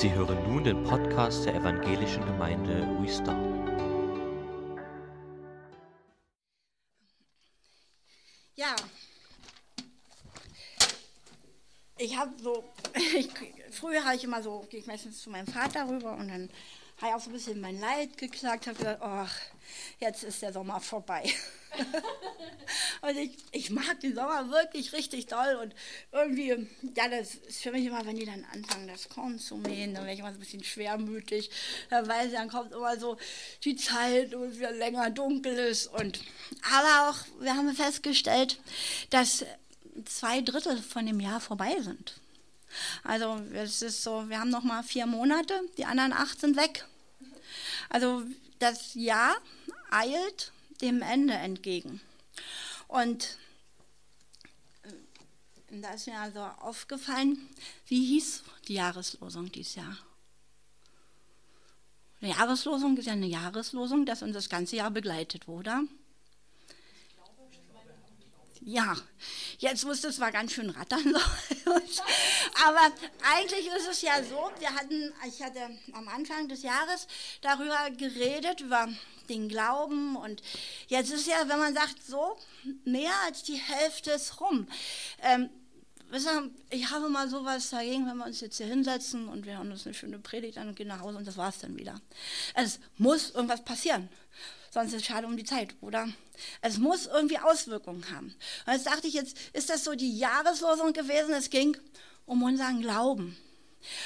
Sie hören nun den Podcast der evangelischen Gemeinde Restart. Ja, ich habe so, ich, früher habe ich immer so, gehe ich meistens zu meinem Vater rüber und dann habe ich auch so ein bisschen mein Leid geklagt, habe gesagt, ach, jetzt ist der Sommer vorbei. und ich, ich mag den Sommer wirklich richtig toll und irgendwie, ja, das ist für mich immer, wenn die dann anfangen, das Korn zu mähen, dann werde ich immer so ein bisschen schwermütig, ich, dann kommt immer so die Zeit, wo es wieder länger dunkel ist und, aber auch, wir haben festgestellt, dass zwei Drittel von dem Jahr vorbei sind. Also es ist so, wir haben noch mal vier Monate, die anderen acht sind weg. Also das Jahr eilt dem Ende entgegen. Und äh, da ist mir also aufgefallen, wie hieß die Jahreslosung dieses Jahr? Eine Jahreslosung ist ja eine Jahreslosung, das uns das ganze Jahr begleitet, oder? Ja, jetzt musste es zwar ganz schön rattern, aber eigentlich ist es ja so, wir hatten, ich hatte am Anfang des Jahres darüber geredet, über den Glauben und jetzt ist ja, wenn man sagt, so, mehr als die Hälfte ist rum. Ähm, ich habe mal sowas dagegen, wenn wir uns jetzt hier hinsetzen und wir haben uns eine schöne Predigt an und gehen nach Hause und das war es dann wieder. Es muss irgendwas passieren sonst ist es schade um die Zeit, oder? Es muss irgendwie Auswirkungen haben. Und jetzt dachte ich, jetzt ist das so die Jahreslosung gewesen, es ging um unseren Glauben.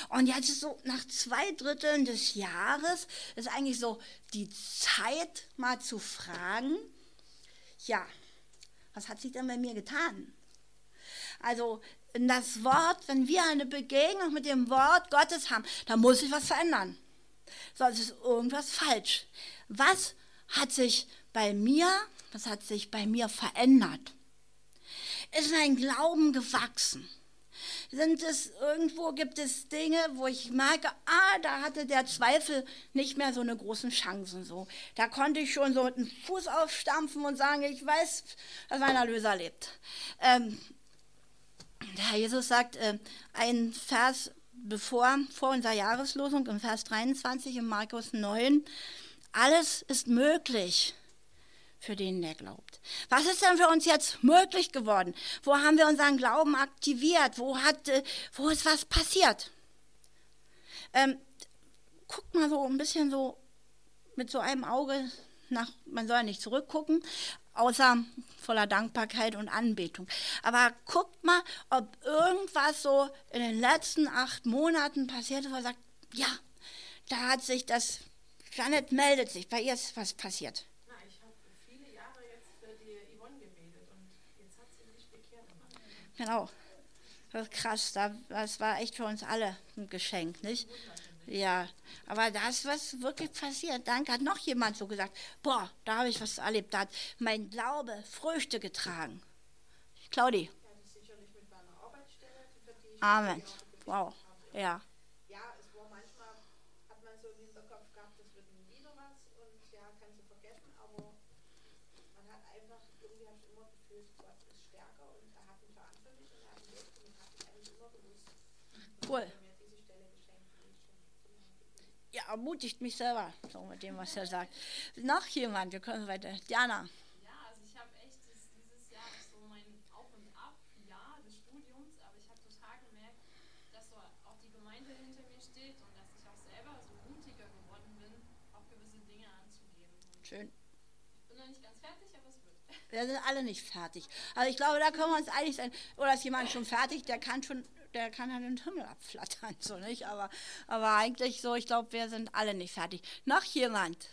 Und jetzt ist so nach zwei Dritteln des Jahres ist eigentlich so die Zeit, mal zu fragen, ja, was hat sich denn bei mir getan? Also das Wort, wenn wir eine Begegnung mit dem Wort Gottes haben, da muss sich was verändern. Sonst ist irgendwas falsch. Was hat sich bei mir, was hat sich bei mir verändert? Ist mein Glauben gewachsen? Sind es irgendwo gibt es Dinge, wo ich merke, ah, da hatte der Zweifel nicht mehr so eine großen Chancen so. Da konnte ich schon so mit dem Fuß aufstampfen und sagen, ich weiß, dass mein Erlöser lebt. Ähm, der Herr Jesus sagt, äh, ein Vers bevor, vor unserer Jahreslosung, im Vers 23 in Markus 9, alles ist möglich für den, der glaubt. Was ist denn für uns jetzt möglich geworden? Wo haben wir unseren Glauben aktiviert? Wo, hat, äh, wo ist was passiert? Ähm, guckt mal so ein bisschen so mit so einem Auge nach, man soll ja nicht zurückgucken, außer voller Dankbarkeit und Anbetung. Aber guckt mal, ob irgendwas so in den letzten acht Monaten passiert ist, wo er sagt, ja, da hat sich das Janet meldet sich. Bei ihr ist was passiert. Na, ich habe viele Jahre jetzt für die Yvonne gebetet und jetzt hat sie sich bekehrt. Genau. Das ist krass. Das war echt für uns alle ein Geschenk, nicht? Ja, aber da ist was wirklich passiert. Dann hat noch jemand so gesagt, boah, da habe ich was erlebt. Da hat mein Glaube Früchte getragen. Claudi. Ja, das ist sicherlich mit meiner Arbeitsstelle. Amen. Wow. Ja. Cool. Ja, ermutigt mich selber, so mit dem, was er sagt. Noch jemand, wir können weiter. Diana. Ja, also ich habe echt das, dieses Jahr so mein Auf und Ab, Jahr des Studiums, aber ich habe total gemerkt, dass so auch die Gemeinde hinter mir steht und dass ich auch selber so mutiger geworden bin, auch gewisse Dinge anzugehen. Schön. Ich bin noch nicht ganz fertig, aber es wird. Wir sind alle nicht fertig. Also ich glaube, da können wir uns einig sein. Oder ist jemand schon fertig, der kann schon der kann ja den Himmel abflattern, so nicht? Aber, aber eigentlich so, ich glaube, wir sind alle nicht fertig. Noch jemand,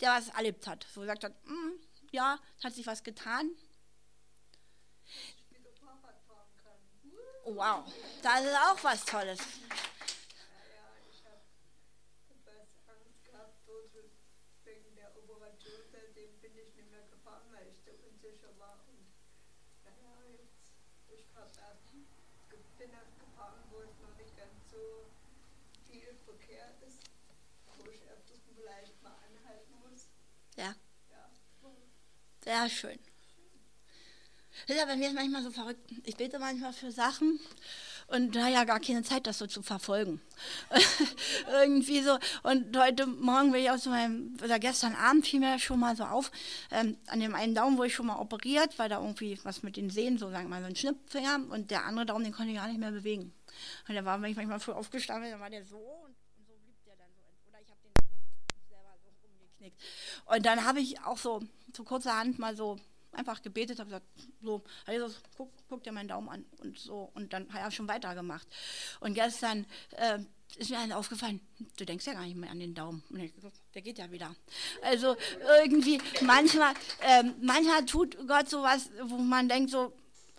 der was erlebt hat, wo gesagt hat, mm, ja, hat sich was getan. Wow, das ist auch was Tolles. Sehr schön. Ja, bei mir ist manchmal so verrückt. Ich bete manchmal für Sachen und da ja gar keine Zeit, das so zu verfolgen. Irgendwie so. Und heute Morgen bin ich aus meinem, oder gestern Abend fiel mir schon mal so auf, ähm, an dem einen Daumen wurde ich schon mal operiert, weil da irgendwie was mit den Sehnen, so sagen wir mal, so ein Schnippfinger und der andere Daumen, den konnte ich gar nicht mehr bewegen. Und der war, ich manchmal früh aufgestanden dann war der so blieb der dann so. Oder ich habe den so selber so umgeknickt. Und dann habe ich auch so zu kurzer Hand mal so einfach gebetet, habe gesagt, so, Jesus, guck, guck dir meinen Daumen an und so. Und dann habe ich schon weitergemacht. Und gestern äh, ist mir dann aufgefallen, du denkst ja gar nicht mehr an den Daumen. Und ich, der geht ja wieder. Also irgendwie, manchmal, äh, manchmal tut Gott sowas, wo man denkt so,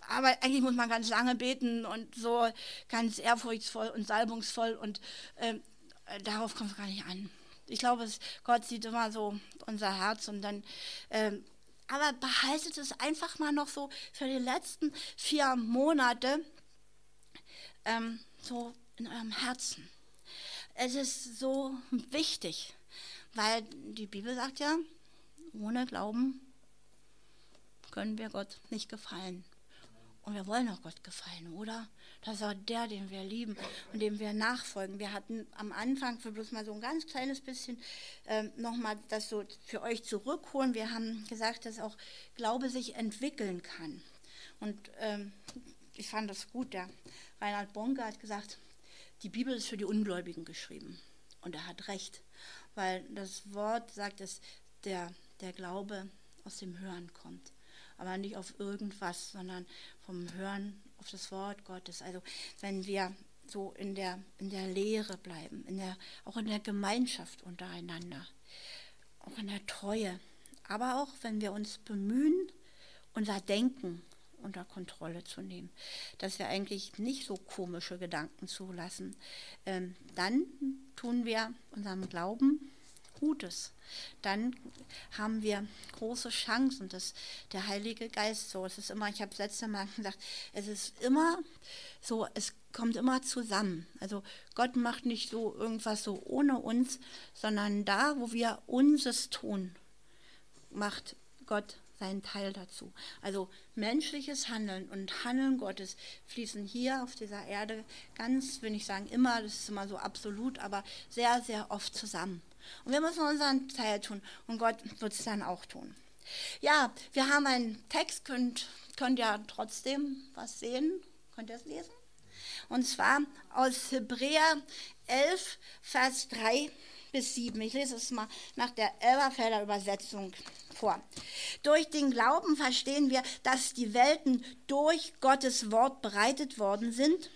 aber eigentlich muss man ganz lange beten und so ganz ehrfurchtsvoll und salbungsvoll und äh, darauf kommt es gar nicht an. Ich glaube, Gott sieht immer so unser Herz und dann äh, aber behaltet es einfach mal noch so für die letzten vier Monate ähm, so in eurem Herzen. Es ist so wichtig, weil die Bibel sagt ja, ohne Glauben können wir Gott nicht gefallen. Und wir wollen auch Gott gefallen, oder? Das ist auch der, den wir lieben und dem wir nachfolgen. Wir hatten am Anfang für bloß mal so ein ganz kleines bisschen ähm, nochmal das so für euch zurückholen. Wir haben gesagt, dass auch Glaube sich entwickeln kann. Und ähm, ich fand das gut. Der Reinhard Bonke hat gesagt, die Bibel ist für die Ungläubigen geschrieben. Und er hat recht, weil das Wort sagt, dass der, der Glaube aus dem Hören kommt aber nicht auf irgendwas, sondern vom Hören auf das Wort Gottes. Also wenn wir so in der, in der Lehre bleiben, in der, auch in der Gemeinschaft untereinander, auch in der Treue, aber auch wenn wir uns bemühen, unser Denken unter Kontrolle zu nehmen, dass wir eigentlich nicht so komische Gedanken zulassen, ähm, dann tun wir unserem Glauben Gutes. Dann haben wir große Chancen, dass der Heilige Geist so, es ist immer, ich habe letzte Mal gesagt, es ist immer so, es kommt immer zusammen. Also Gott macht nicht so irgendwas so ohne uns, sondern da, wo wir unses tun, macht Gott seinen Teil dazu. Also menschliches Handeln und Handeln Gottes fließen hier auf dieser Erde ganz, will ich sagen, immer, das ist immer so absolut, aber sehr, sehr oft zusammen. Und wir müssen unseren Teil tun und Gott wird es dann auch tun. Ja, wir haben einen Text, könnt, könnt ihr trotzdem was sehen? Könnt ihr es lesen? Und zwar aus Hebräer 11, Vers 3 bis 7. Ich lese es mal nach der Elberfelder Übersetzung vor. Durch den Glauben verstehen wir, dass die Welten durch Gottes Wort bereitet worden sind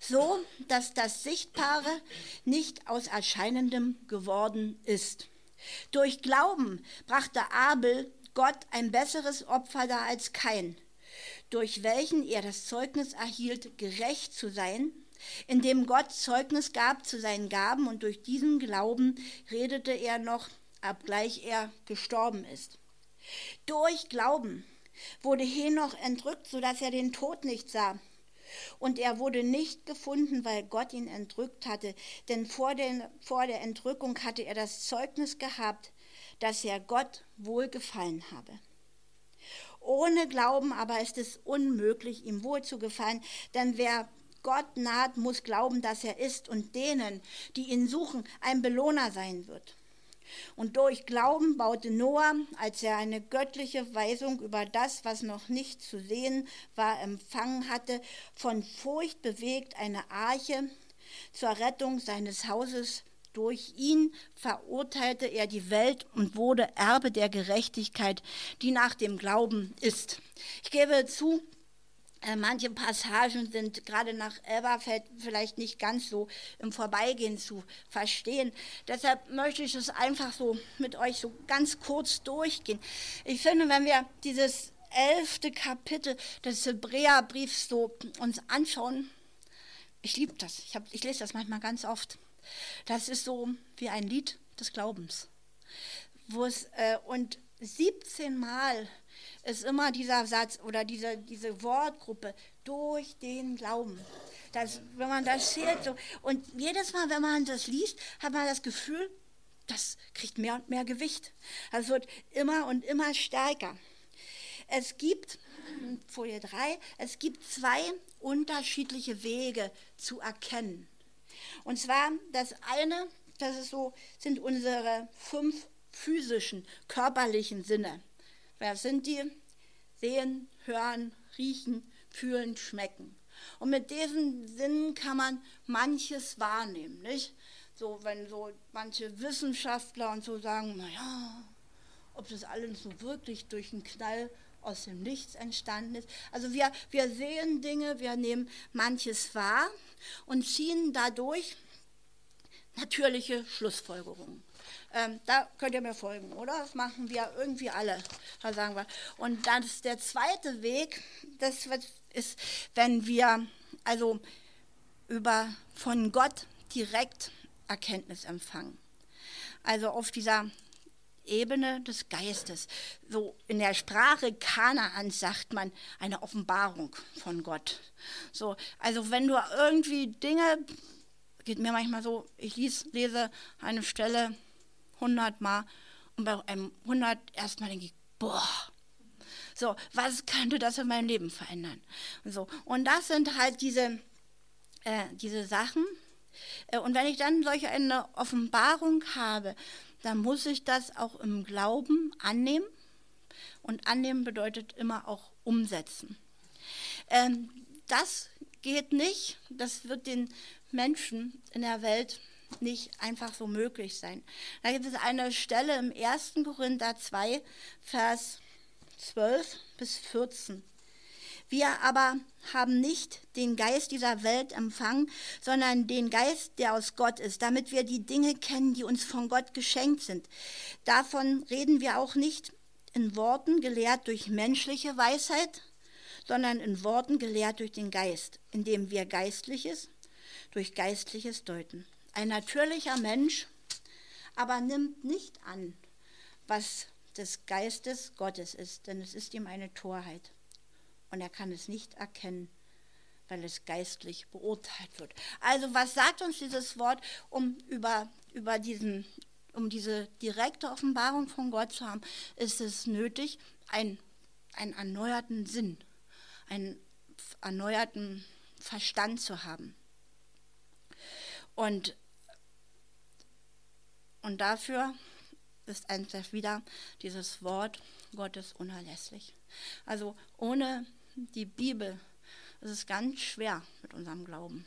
so dass das Sichtbare nicht aus Erscheinendem geworden ist. Durch Glauben brachte Abel Gott ein besseres Opfer dar als Kain, durch welchen er das Zeugnis erhielt, gerecht zu sein, indem Gott Zeugnis gab zu seinen Gaben und durch diesen Glauben redete er noch, obgleich er gestorben ist. Durch Glauben wurde Henoch entrückt, sodass er den Tod nicht sah und er wurde nicht gefunden, weil Gott ihn entrückt hatte, denn vor, den, vor der Entrückung hatte er das Zeugnis gehabt, dass er Gott wohlgefallen habe. Ohne Glauben aber ist es unmöglich, ihm wohl zu gefallen, denn wer Gott naht, muss glauben, dass er ist und denen, die ihn suchen, ein Belohner sein wird. Und durch Glauben baute Noah, als er eine göttliche Weisung über das, was noch nicht zu sehen war, empfangen hatte, von Furcht bewegt eine Arche zur Rettung seines Hauses. Durch ihn verurteilte er die Welt und wurde Erbe der Gerechtigkeit, die nach dem Glauben ist. Ich gebe zu, manche Passagen sind gerade nach Elberfeld vielleicht nicht ganz so im Vorbeigehen zu verstehen. Deshalb möchte ich es einfach so mit euch so ganz kurz durchgehen. Ich finde, wenn wir dieses elfte Kapitel des Hebräerbriefs so uns anschauen, ich liebe das. Ich, hab, ich lese das manchmal ganz oft. Das ist so wie ein Lied des Glaubens. Wo es, äh, und 17 Mal ist immer dieser Satz oder diese, diese Wortgruppe durch den Glauben. Das, wenn man das zählt, so, und jedes Mal, wenn man das liest, hat man das Gefühl, das kriegt mehr und mehr Gewicht. Das wird immer und immer stärker. es gibt, Folie 3, es gibt zwei unterschiedliche Wege zu erkennen. Und zwar das eine, das ist so, sind unsere fünf physischen, körperlichen Sinne. Wer sind die? Sehen, hören, riechen, fühlen, schmecken. Und mit diesen Sinnen kann man manches wahrnehmen, nicht? So, wenn so manche Wissenschaftler und so sagen, naja, ob das alles so wirklich durch einen Knall aus dem Nichts entstanden ist. Also wir, wir sehen Dinge, wir nehmen manches wahr und ziehen dadurch natürliche Schlussfolgerungen. Ähm, da könnt ihr mir folgen, oder? Das machen wir irgendwie alle, sagen wir. Und dann ist der zweite Weg, das ist, wenn wir also über von Gott direkt Erkenntnis empfangen. Also auf dieser Ebene des Geistes. So in der Sprache Kanaans sagt man eine Offenbarung von Gott. So, also wenn du irgendwie Dinge, geht mir manchmal so, ich lies, lese eine Stelle 100 Mal und bei einem 100 erstmal denke ich, boah, so, was könnte das in meinem Leben verändern? Und, so, und das sind halt diese, äh, diese Sachen. Äh, und wenn ich dann solch eine Offenbarung habe, dann muss ich das auch im Glauben annehmen. Und annehmen bedeutet immer auch umsetzen. Ähm, das geht nicht, das wird den Menschen in der Welt nicht einfach so möglich sein. Da gibt es eine Stelle im 1. Korinther 2, Vers 12 bis 14. Wir aber haben nicht den Geist dieser Welt empfangen, sondern den Geist, der aus Gott ist, damit wir die Dinge kennen, die uns von Gott geschenkt sind. Davon reden wir auch nicht in Worten gelehrt durch menschliche Weisheit, sondern in Worten gelehrt durch den Geist, indem wir Geistliches durch Geistliches deuten. Ein natürlicher Mensch aber nimmt nicht an, was des Geistes Gottes ist, denn es ist ihm eine Torheit. Und er kann es nicht erkennen, weil es geistlich beurteilt wird. Also was sagt uns dieses Wort, um über, über diesen, um diese direkte Offenbarung von Gott zu haben, ist es nötig, ein, einen erneuerten Sinn, einen erneuerten Verstand zu haben. Und, und dafür ist einfach wieder dieses Wort Gottes unerlässlich. Also ohne die Bibel ist es ganz schwer mit unserem Glauben.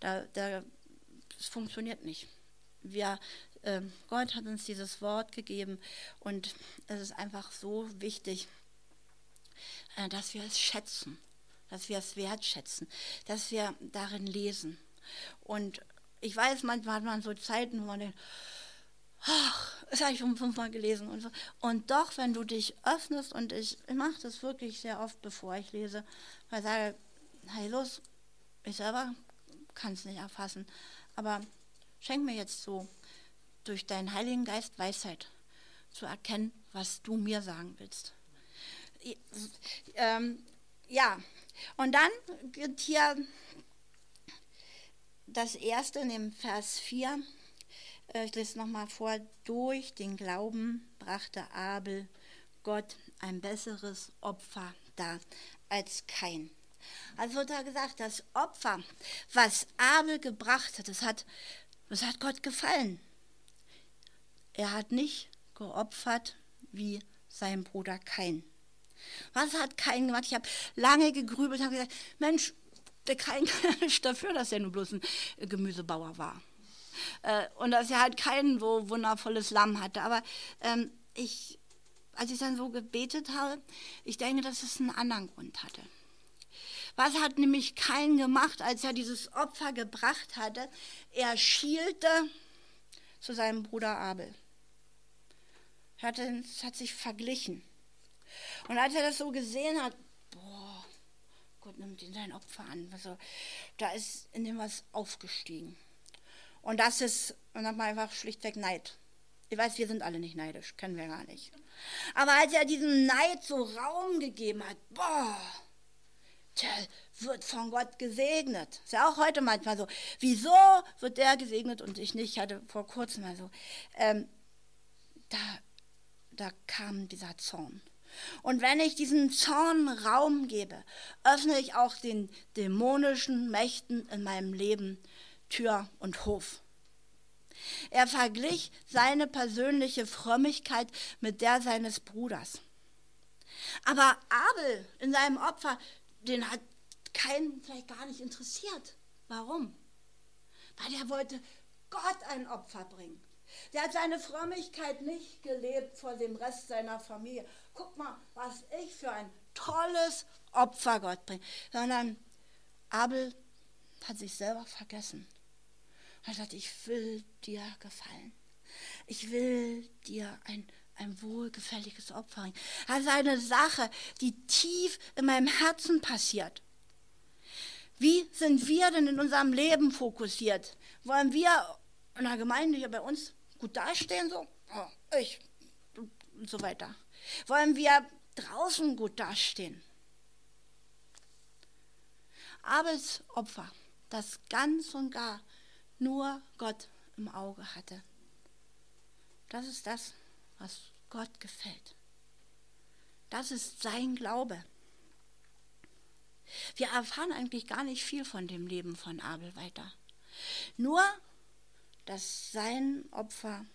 Da, da, das funktioniert nicht. Wir, äh, Gott hat uns dieses Wort gegeben und es ist einfach so wichtig, äh, dass wir es schätzen, dass wir es wertschätzen, dass wir darin lesen. Und ich weiß, manchmal hat man so Zeiten, wo man denkt, ach, das habe ich schon fünfmal gelesen und so. Und doch, wenn du dich öffnest, und ich, mache das wirklich sehr oft, bevor ich lese, weil ich sage, hey, los, ich selber kann es nicht erfassen, aber schenk mir jetzt so durch deinen Heiligen Geist Weisheit zu erkennen, was du mir sagen willst. Ähm, ja, und dann geht hier das erste in dem Vers 4, äh, ich lese nochmal vor, durch den Glauben brachte Abel Gott ein besseres Opfer dar als kein. Also wird da gesagt, das Opfer, was Abel gebracht hat, das hat, das hat Gott gefallen. Er hat nicht geopfert wie sein Bruder Kain. Was hat Kain gemacht? Ich habe lange gegrübelt und habe gesagt, Mensch, der Kain kann nicht dafür, dass er nur bloß ein Gemüsebauer war. Äh, und dass er halt kein so wundervolles Lamm hatte. Aber ähm, ich, als ich dann so gebetet habe, ich denke, dass es einen anderen Grund hatte. Was hat nämlich kein gemacht, als er dieses Opfer gebracht hatte? Er schielte zu seinem Bruder Abel. Er hat, hat sich verglichen. Und als er das so gesehen hat, boah, Gott nimmt ihn sein Opfer an. Also, da ist in dem was aufgestiegen. Und das ist dann einfach schlichtweg Neid. Ich weiß, wir sind alle nicht neidisch, kennen wir gar nicht. Aber als er diesem Neid so Raum gegeben hat, boah, der wird von Gott gesegnet. Ist ja auch heute manchmal so. Wieso wird der gesegnet und ich nicht? Ich hatte vor kurzem mal so. Ähm, da, da kam dieser Zorn. Und wenn ich diesem Zorn Raum gebe, öffne ich auch den dämonischen Mächten in meinem Leben Tür und Hof. Er verglich seine persönliche Frömmigkeit mit der seines Bruders. Aber Abel in seinem Opfer, den hat keinen vielleicht gar nicht interessiert. Warum? Weil er wollte Gott ein Opfer bringen. Der hat seine Frömmigkeit nicht gelebt vor dem Rest seiner Familie. Guck mal, was ich für ein tolles Opfer Gott bringe. Sondern Abel hat sich selber vergessen. Er gesagt, ich will dir gefallen. Ich will dir ein, ein wohlgefälliges Opfer bringen. Das ist eine Sache, die tief in meinem Herzen passiert. Wie sind wir denn in unserem Leben fokussiert? Wollen wir in der Gemeinde hier bei uns gut dastehen, so, oh, ich und so weiter. Wollen wir draußen gut dastehen? Abels Opfer, das ganz und gar nur Gott im Auge hatte. Das ist das, was Gott gefällt. Das ist sein Glaube. Wir erfahren eigentlich gar nicht viel von dem Leben von Abel weiter. Nur dass sein Opfer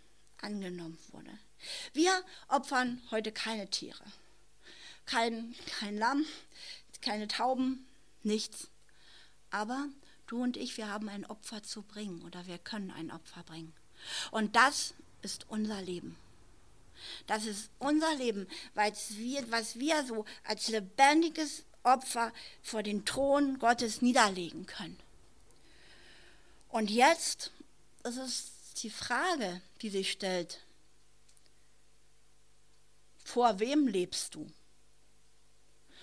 angenommen wurde. Wir opfern heute keine Tiere. Kein, kein Lamm, keine Tauben, nichts. Aber du und ich, wir haben ein Opfer zu bringen oder wir können ein Opfer bringen. Und das ist unser Leben. Das ist unser Leben, weil wir, was wir so als lebendiges Opfer vor den Thron Gottes niederlegen können. Und jetzt ist die Frage, die sich stellt. Vor wem lebst du?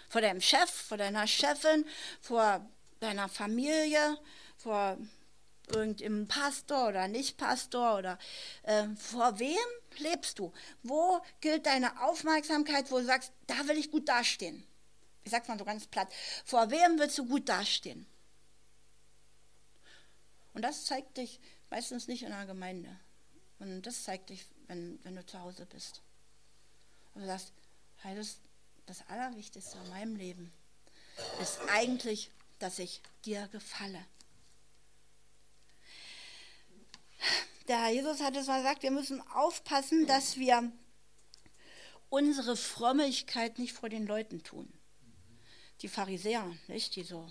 Vor deinem Chef, vor deiner Chefin, vor deiner Familie, vor irgendeinem Pastor oder Nicht-Pastor oder äh, vor wem lebst du? Wo gilt deine Aufmerksamkeit, wo du sagst, da will ich gut dastehen? Ich sag's mal so ganz platt. Vor wem willst du gut dastehen? Und das zeigt dich Meistens nicht in der Gemeinde. Und das zeigt dich, wenn, wenn du zu Hause bist. Und du sagst, das, das Allerwichtigste in meinem Leben ist eigentlich, dass ich dir gefalle. Der Herr Jesus hat es mal gesagt, wir müssen aufpassen, dass wir unsere Frömmigkeit nicht vor den Leuten tun. Die Pharisäer, nicht, die so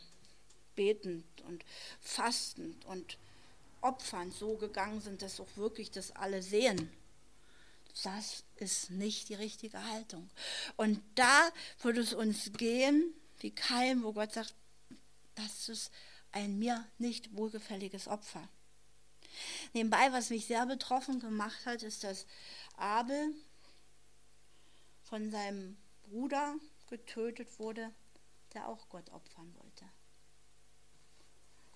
betend und fastend und Opfern so gegangen sind, dass auch wirklich das alle sehen. Das ist nicht die richtige Haltung. Und da würde es uns gehen, wie kein, wo Gott sagt, das ist ein mir nicht wohlgefälliges Opfer. Nebenbei, was mich sehr betroffen gemacht hat, ist, dass Abel von seinem Bruder getötet wurde, der auch Gott opfern wollte.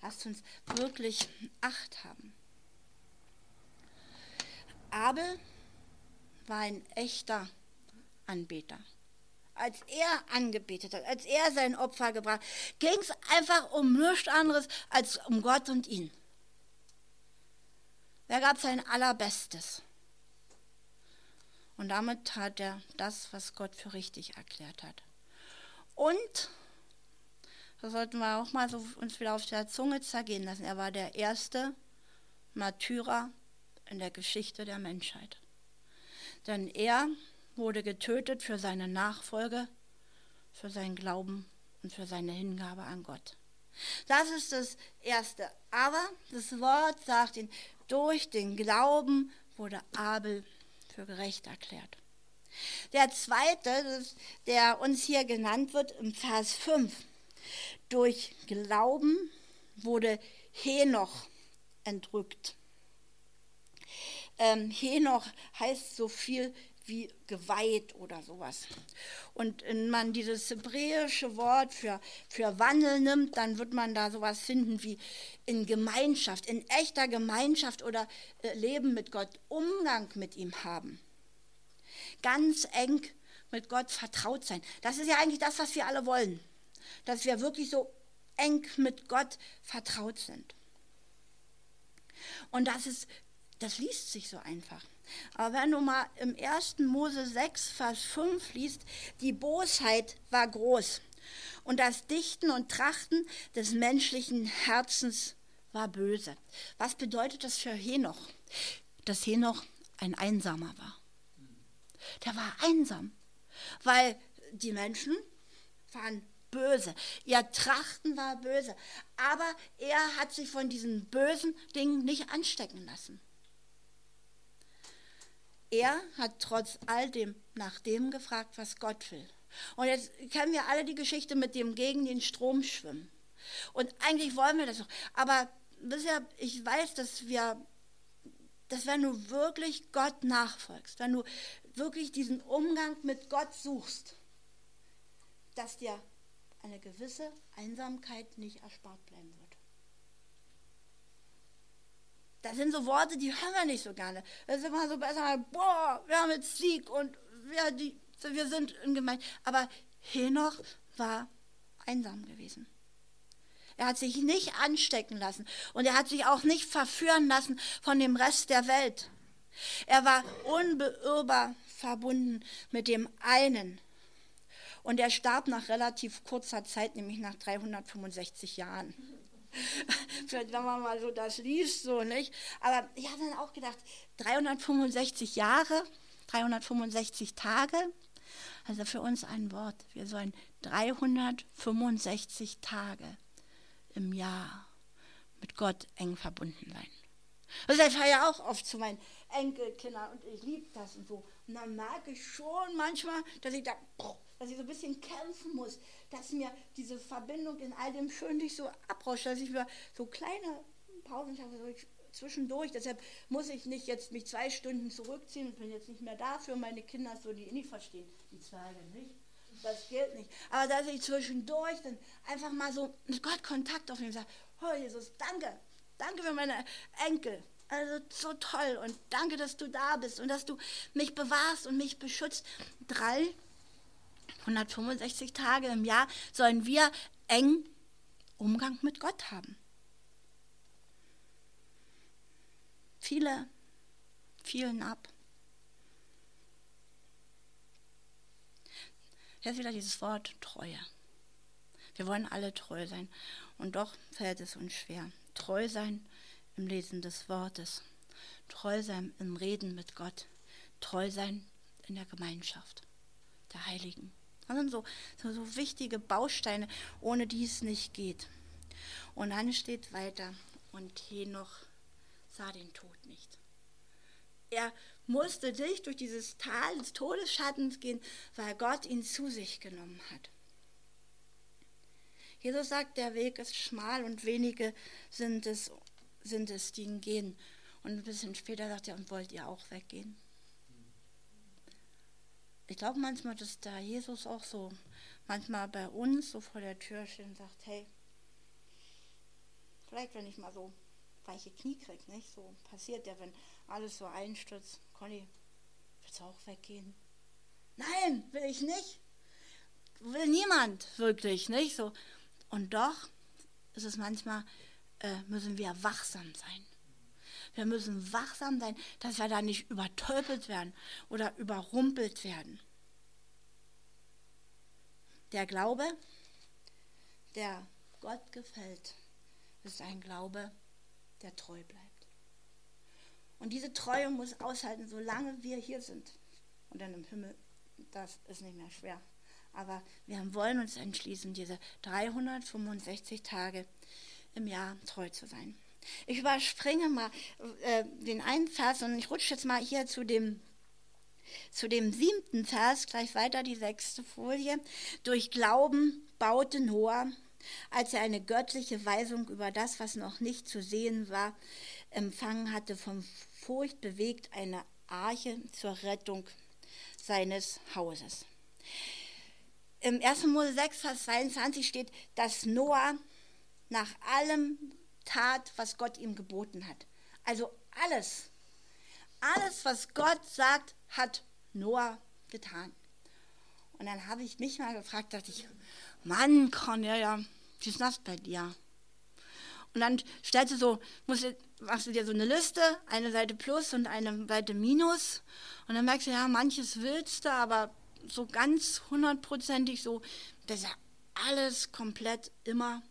Lasst uns wirklich Acht haben. Abel war ein echter Anbeter. Als er angebetet hat, als er sein Opfer gebracht, ging es einfach um nichts anderes als um Gott und ihn. Er gab sein Allerbestes. Und damit tat er das, was Gott für richtig erklärt hat. Und das sollten wir auch mal so uns wieder auf der Zunge zergehen lassen. Er war der erste Märtyrer in der Geschichte der Menschheit. Denn er wurde getötet für seine Nachfolge, für seinen Glauben und für seine Hingabe an Gott. Das ist das Erste. Aber das Wort sagt ihn, durch den Glauben wurde Abel für gerecht erklärt. Der zweite, der uns hier genannt wird im Vers 5, durch Glauben wurde Henoch entrückt. Ähm, Henoch heißt so viel wie geweiht oder sowas. Und wenn man dieses hebräische Wort für, für Wandel nimmt, dann wird man da sowas finden wie in Gemeinschaft, in echter Gemeinschaft oder äh, Leben mit Gott, Umgang mit ihm haben. Ganz eng mit Gott vertraut sein. Das ist ja eigentlich das, was wir alle wollen dass wir wirklich so eng mit Gott vertraut sind. Und das ist das liest sich so einfach. Aber wenn du mal im 1. Mose 6, Vers 5 liest, die Bosheit war groß und das Dichten und Trachten des menschlichen Herzens war böse. Was bedeutet das für Henoch? Dass Henoch ein Einsamer war. Der war einsam, weil die Menschen waren böse. Ihr Trachten war böse. Aber er hat sich von diesen bösen Dingen nicht anstecken lassen. Er hat trotz all dem nach dem gefragt, was Gott will. Und jetzt kennen wir alle die Geschichte mit dem gegen den Strom schwimmen. Und eigentlich wollen wir das doch. Aber bisher, ich weiß, dass wir, dass wenn du wirklich Gott nachfolgst, wenn du wirklich diesen Umgang mit Gott suchst, dass dir eine gewisse Einsamkeit nicht erspart bleiben wird. Das sind so Worte, die hören wir nicht so gerne. Das ist immer so besser, boah, wir haben jetzt Sieg und wir, die, wir sind in Gemeinde. Aber Henoch war einsam gewesen. Er hat sich nicht anstecken lassen und er hat sich auch nicht verführen lassen von dem Rest der Welt. Er war unbeirrbar verbunden mit dem einen. Und er starb nach relativ kurzer Zeit, nämlich nach 365 Jahren. Vielleicht, wenn man mal so das liest, so nicht. Aber ich habe dann auch gedacht, 365 Jahre, 365 Tage, also für uns ein Wort. Wir sollen 365 Tage im Jahr mit Gott eng verbunden sein. Das ich fahre ja auch oft zu meinen Enkelkindern und ich liebe das und so. Und dann merke ich schon manchmal, dass ich da, dass ich so ein bisschen kämpfen muss, dass mir diese Verbindung in all dem schön nicht so abrauscht, dass ich mir so kleine Pausen schaffe, so zwischendurch. Deshalb muss ich nicht jetzt mich zwei Stunden zurückziehen und bin jetzt nicht mehr da für meine Kinder, so die nicht verstehen, die Zwerge nicht. Das gilt nicht. Aber dass ich zwischendurch dann einfach mal so mit Gott Kontakt aufnehme und sage, oh Jesus, danke, danke für meine Enkel. Also so toll und danke, dass du da bist und dass du mich bewahrst und mich beschützt. 365 Tage im Jahr sollen wir eng Umgang mit Gott haben. Viele fielen ab. Jetzt wieder dieses Wort Treue. Wir wollen alle treu sein. Und doch fällt es uns schwer. Treu sein im Lesen des Wortes. Treu sein im Reden mit Gott. Treu sein in der Gemeinschaft der Heiligen. Das sind so, so, so wichtige Bausteine, ohne die es nicht geht. Und dann steht weiter, und Henoch sah den Tod nicht. Er musste sich durch dieses Tal des Todesschattens gehen, weil Gott ihn zu sich genommen hat. Jesus sagt, der Weg ist schmal und wenige sind es, sind es, die ihn gehen. Und ein bisschen später sagt er, und wollt ihr auch weggehen? Ich glaube manchmal, dass da Jesus auch so manchmal bei uns so vor der Tür steht und sagt, hey, vielleicht wenn ich mal so weiche Knie kriege, nicht? So passiert ja, wenn alles so einstürzt. Conny, willst du auch weggehen? Nein, will ich nicht. Will niemand wirklich, nicht? So. Und doch ist es manchmal, äh, müssen wir wachsam sein. Wir müssen wachsam sein, dass wir da nicht übertölpelt werden oder überrumpelt werden. Der Glaube, der Gott gefällt, ist ein Glaube, der treu bleibt. Und diese Treue muss aushalten, solange wir hier sind. Und dann im Himmel, das ist nicht mehr schwer. Aber wir wollen uns entschließen, diese 365 Tage im Jahr treu zu sein. Ich überspringe mal äh, den einen Vers und ich rutsche jetzt mal hier zu dem, zu dem siebten Vers, gleich weiter die sechste Folie. Durch Glauben baute Noah, als er eine göttliche Weisung über das, was noch nicht zu sehen war, empfangen hatte, von Furcht bewegt, eine Arche zur Rettung seines Hauses. Im 1. Mose 6, Vers 22 steht, dass Noah nach allem tat, was Gott ihm geboten hat. Also alles, alles, was Gott sagt, hat Noah getan. Und dann habe ich mich mal gefragt, dachte ich, Mann, Cornelia, wie ist das bei dir? Und dann stellte so, musste, machst du dir so eine Liste, eine Seite plus und eine Seite minus. Und dann merkst du, ja, manches willst du, aber so ganz hundertprozentig so, das ist ja alles komplett immer.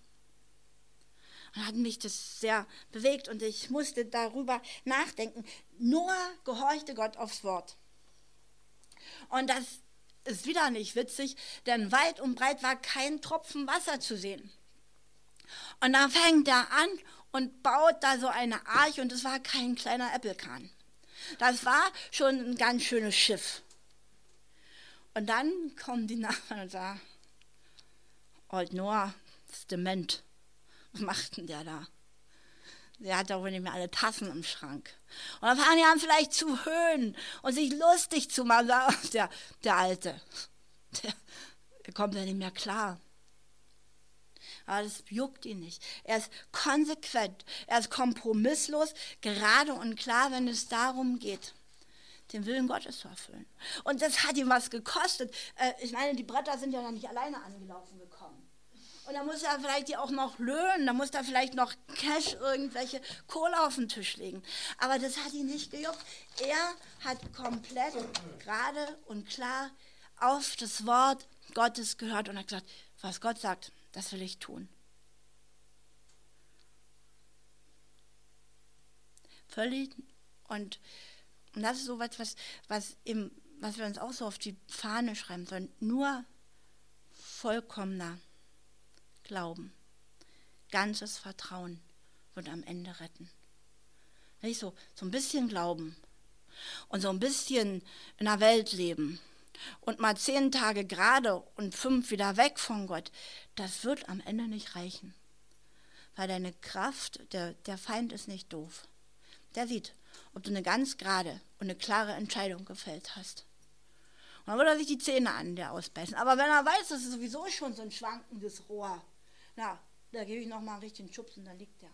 Und hat mich das sehr bewegt und ich musste darüber nachdenken. Noah gehorchte Gott aufs Wort. Und das ist wieder nicht witzig, denn weit und breit war kein Tropfen Wasser zu sehen. Und dann fängt er an und baut da so eine Arche und es war kein kleiner Äppelkahn. Das war schon ein ganz schönes Schiff. Und dann kommen die Nachbarn und sagen, Old Noah ist dement. Was macht denn der da? Der hat doch wohl nicht mehr alle Tassen im Schrank. Und dann fangen die an vielleicht zu höhnen und sich lustig zu machen. Der, der Alte, der, der kommt ja nicht mehr klar. Aber das juckt ihn nicht. Er ist konsequent, er ist kompromisslos, gerade und klar, wenn es darum geht, den Willen Gottes zu erfüllen. Und das hat ihm was gekostet. Äh, ich meine, die Bretter sind ja noch nicht alleine angelaufen gekommen. Und da muss er vielleicht die auch noch löhnen, da muss er vielleicht noch Cash irgendwelche Kohle auf den Tisch legen. Aber das hat ihn nicht gejuckt. Er hat komplett gerade und klar auf das Wort Gottes gehört und hat gesagt, was Gott sagt, das will ich tun. Völlig und, und das ist so was, was, was, im, was wir uns auch so auf die Fahne schreiben sollen. Nur vollkommener Glauben, ganzes Vertrauen wird am Ende retten. Nicht so, so ein bisschen Glauben und so ein bisschen in der Welt leben und mal zehn Tage gerade und fünf wieder weg von Gott, das wird am Ende nicht reichen. Weil deine Kraft, der, der Feind ist nicht doof. Der sieht, ob du eine ganz gerade und eine klare Entscheidung gefällt hast. Und dann wird er sich die Zähne an dir ausbeißen. Aber wenn er weiß, das ist sowieso schon so ein schwankendes Rohr, na, da gebe ich nochmal einen richtigen Schubs und dann liegt der.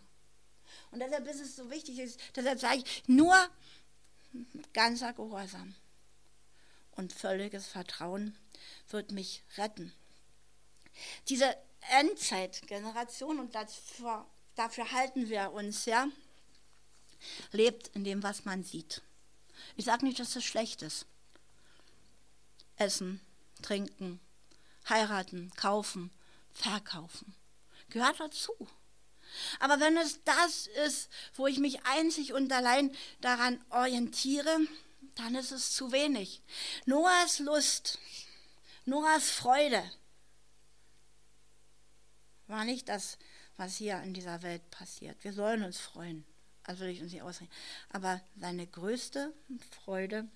Und deshalb ist es so wichtig, deshalb sage ich, nur ganzer Gehorsam und völliges Vertrauen wird mich retten. Diese Endzeitgeneration, und dafür, dafür halten wir uns ja, lebt in dem, was man sieht. Ich sage nicht, dass das schlecht ist. Essen, trinken, heiraten, kaufen, verkaufen. Gehört dazu. Aber wenn es das ist, wo ich mich einzig und allein daran orientiere, dann ist es zu wenig. Noahs Lust, Noahs Freude war nicht das, was hier in dieser Welt passiert. Wir sollen uns freuen, also will ich uns nicht ausreden. Aber seine größte Freude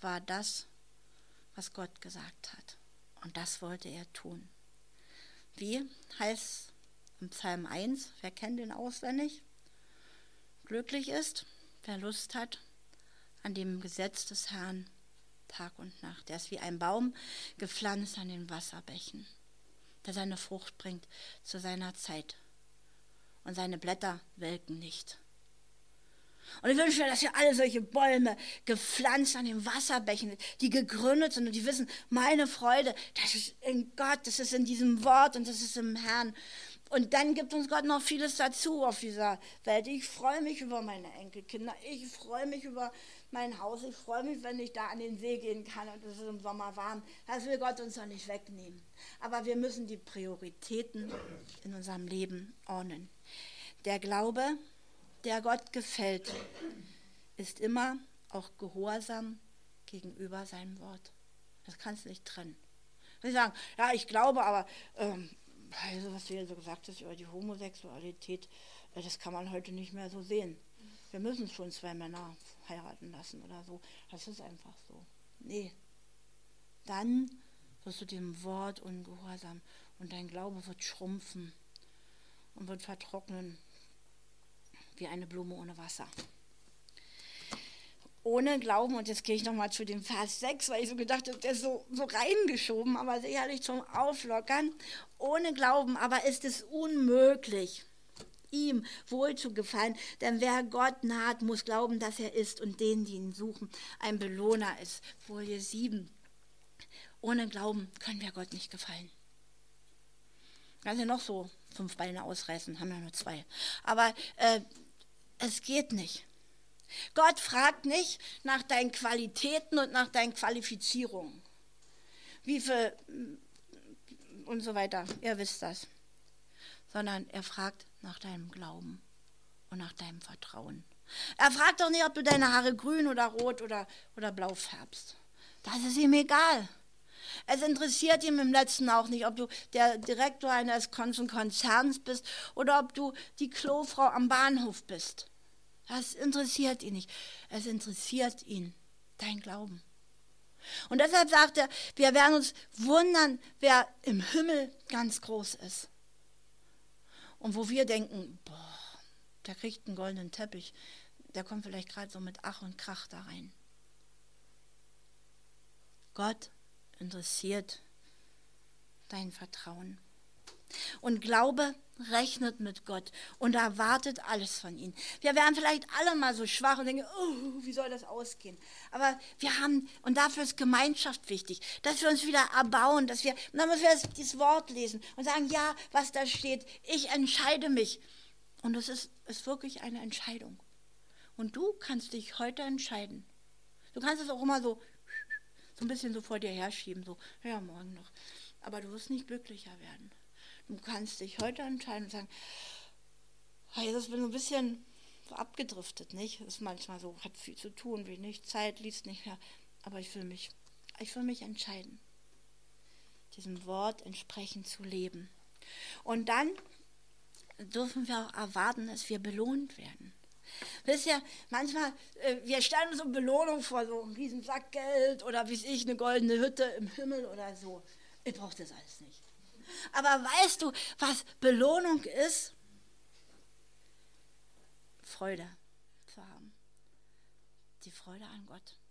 war das, was Gott gesagt hat. Und das wollte er tun. Wie heißt im Psalm 1, wer kennt den auswendig? Glücklich ist, wer Lust hat an dem Gesetz des Herrn Tag und Nacht. Er ist wie ein Baum gepflanzt an den Wasserbächen, der seine Frucht bringt zu seiner Zeit. Und seine Blätter welken nicht. Und ich wünsche mir, dass wir alle solche Bäume gepflanzt an den Wasserbächen, die gegründet sind und die wissen, meine Freude, das ist in Gott, das ist in diesem Wort und das ist im Herrn. Und dann gibt uns Gott noch vieles dazu auf dieser Welt. Ich freue mich über meine Enkelkinder. Ich freue mich über mein Haus. Ich freue mich, wenn ich da an den See gehen kann und es ist im Sommer warm. Das will Gott uns doch nicht wegnehmen. Aber wir müssen die Prioritäten in unserem Leben ordnen. Der Glaube, der Gott gefällt, ist immer auch gehorsam gegenüber seinem Wort. Das kannst du nicht trennen. Sie sagen, ja, ich glaube, aber ähm, also was du hier so gesagt hast über die Homosexualität, äh, das kann man heute nicht mehr so sehen. Wir müssen schon zwei Männer heiraten lassen oder so. Das ist einfach so. Nee. Dann wirst du dem Wort ungehorsam und dein Glaube wird schrumpfen und wird vertrocknen wie eine Blume ohne Wasser. Ohne Glauben, und jetzt gehe ich nochmal zu dem Vers 6, weil ich so gedacht habe, der ist so, so reingeschoben, aber sicherlich zum Auflockern. Ohne Glauben aber ist es unmöglich, ihm wohl zu gefallen, denn wer Gott naht, muss glauben, dass er ist und denen, die ihn suchen, ein Belohner ist. Folie 7. Ohne Glauben können wir Gott nicht gefallen. Kannst ja noch so fünf Beine ausreißen, haben ja nur zwei. Aber äh, Es geht nicht. Gott fragt nicht nach deinen Qualitäten und nach deinen Qualifizierungen. Wie viel und so weiter. Ihr wisst das. Sondern er fragt nach deinem Glauben und nach deinem Vertrauen. Er fragt doch nicht, ob du deine Haare grün oder rot oder, oder blau färbst. Das ist ihm egal. Es interessiert ihm im letzten auch nicht, ob du der Direktor eines Konzerns bist oder ob du die Klofrau am Bahnhof bist. Das interessiert ihn nicht. Es interessiert ihn dein Glauben. Und deshalb sagt er, wir werden uns wundern, wer im Himmel ganz groß ist. Und wo wir denken, boah, der kriegt einen goldenen Teppich, der kommt vielleicht gerade so mit Ach und Krach da rein. Gott interessiert dein Vertrauen. Und Glaube rechnet mit Gott und erwartet alles von ihm. Wir werden vielleicht alle mal so schwach und denken, oh, wie soll das ausgehen? Aber wir haben, und dafür ist Gemeinschaft wichtig, dass wir uns wieder erbauen, dass wir, und dann müssen wir das Wort lesen und sagen, ja, was da steht, ich entscheide mich. Und das ist, ist wirklich eine Entscheidung. Und du kannst dich heute entscheiden. Du kannst es auch immer so, so ein bisschen so vor dir herschieben, so, ja, morgen noch. Aber du wirst nicht glücklicher werden. Du kannst dich heute entscheiden und sagen, das bin ein bisschen so abgedriftet, nicht? Das ist manchmal so, hat viel zu tun, wenig Zeit, liest nicht mehr. Aber ich will mich, ich will mich entscheiden, diesem Wort entsprechend zu leben. Und dann dürfen wir auch erwarten, dass wir belohnt werden. Wisst ihr, manchmal, äh, wir stellen uns so Belohnung vor, so einen riesen Sack Geld oder wie ich, eine goldene Hütte im Himmel oder so. Ich brauche das alles nicht. Aber weißt du, was Belohnung ist? Freude zu haben. Die Freude an Gott.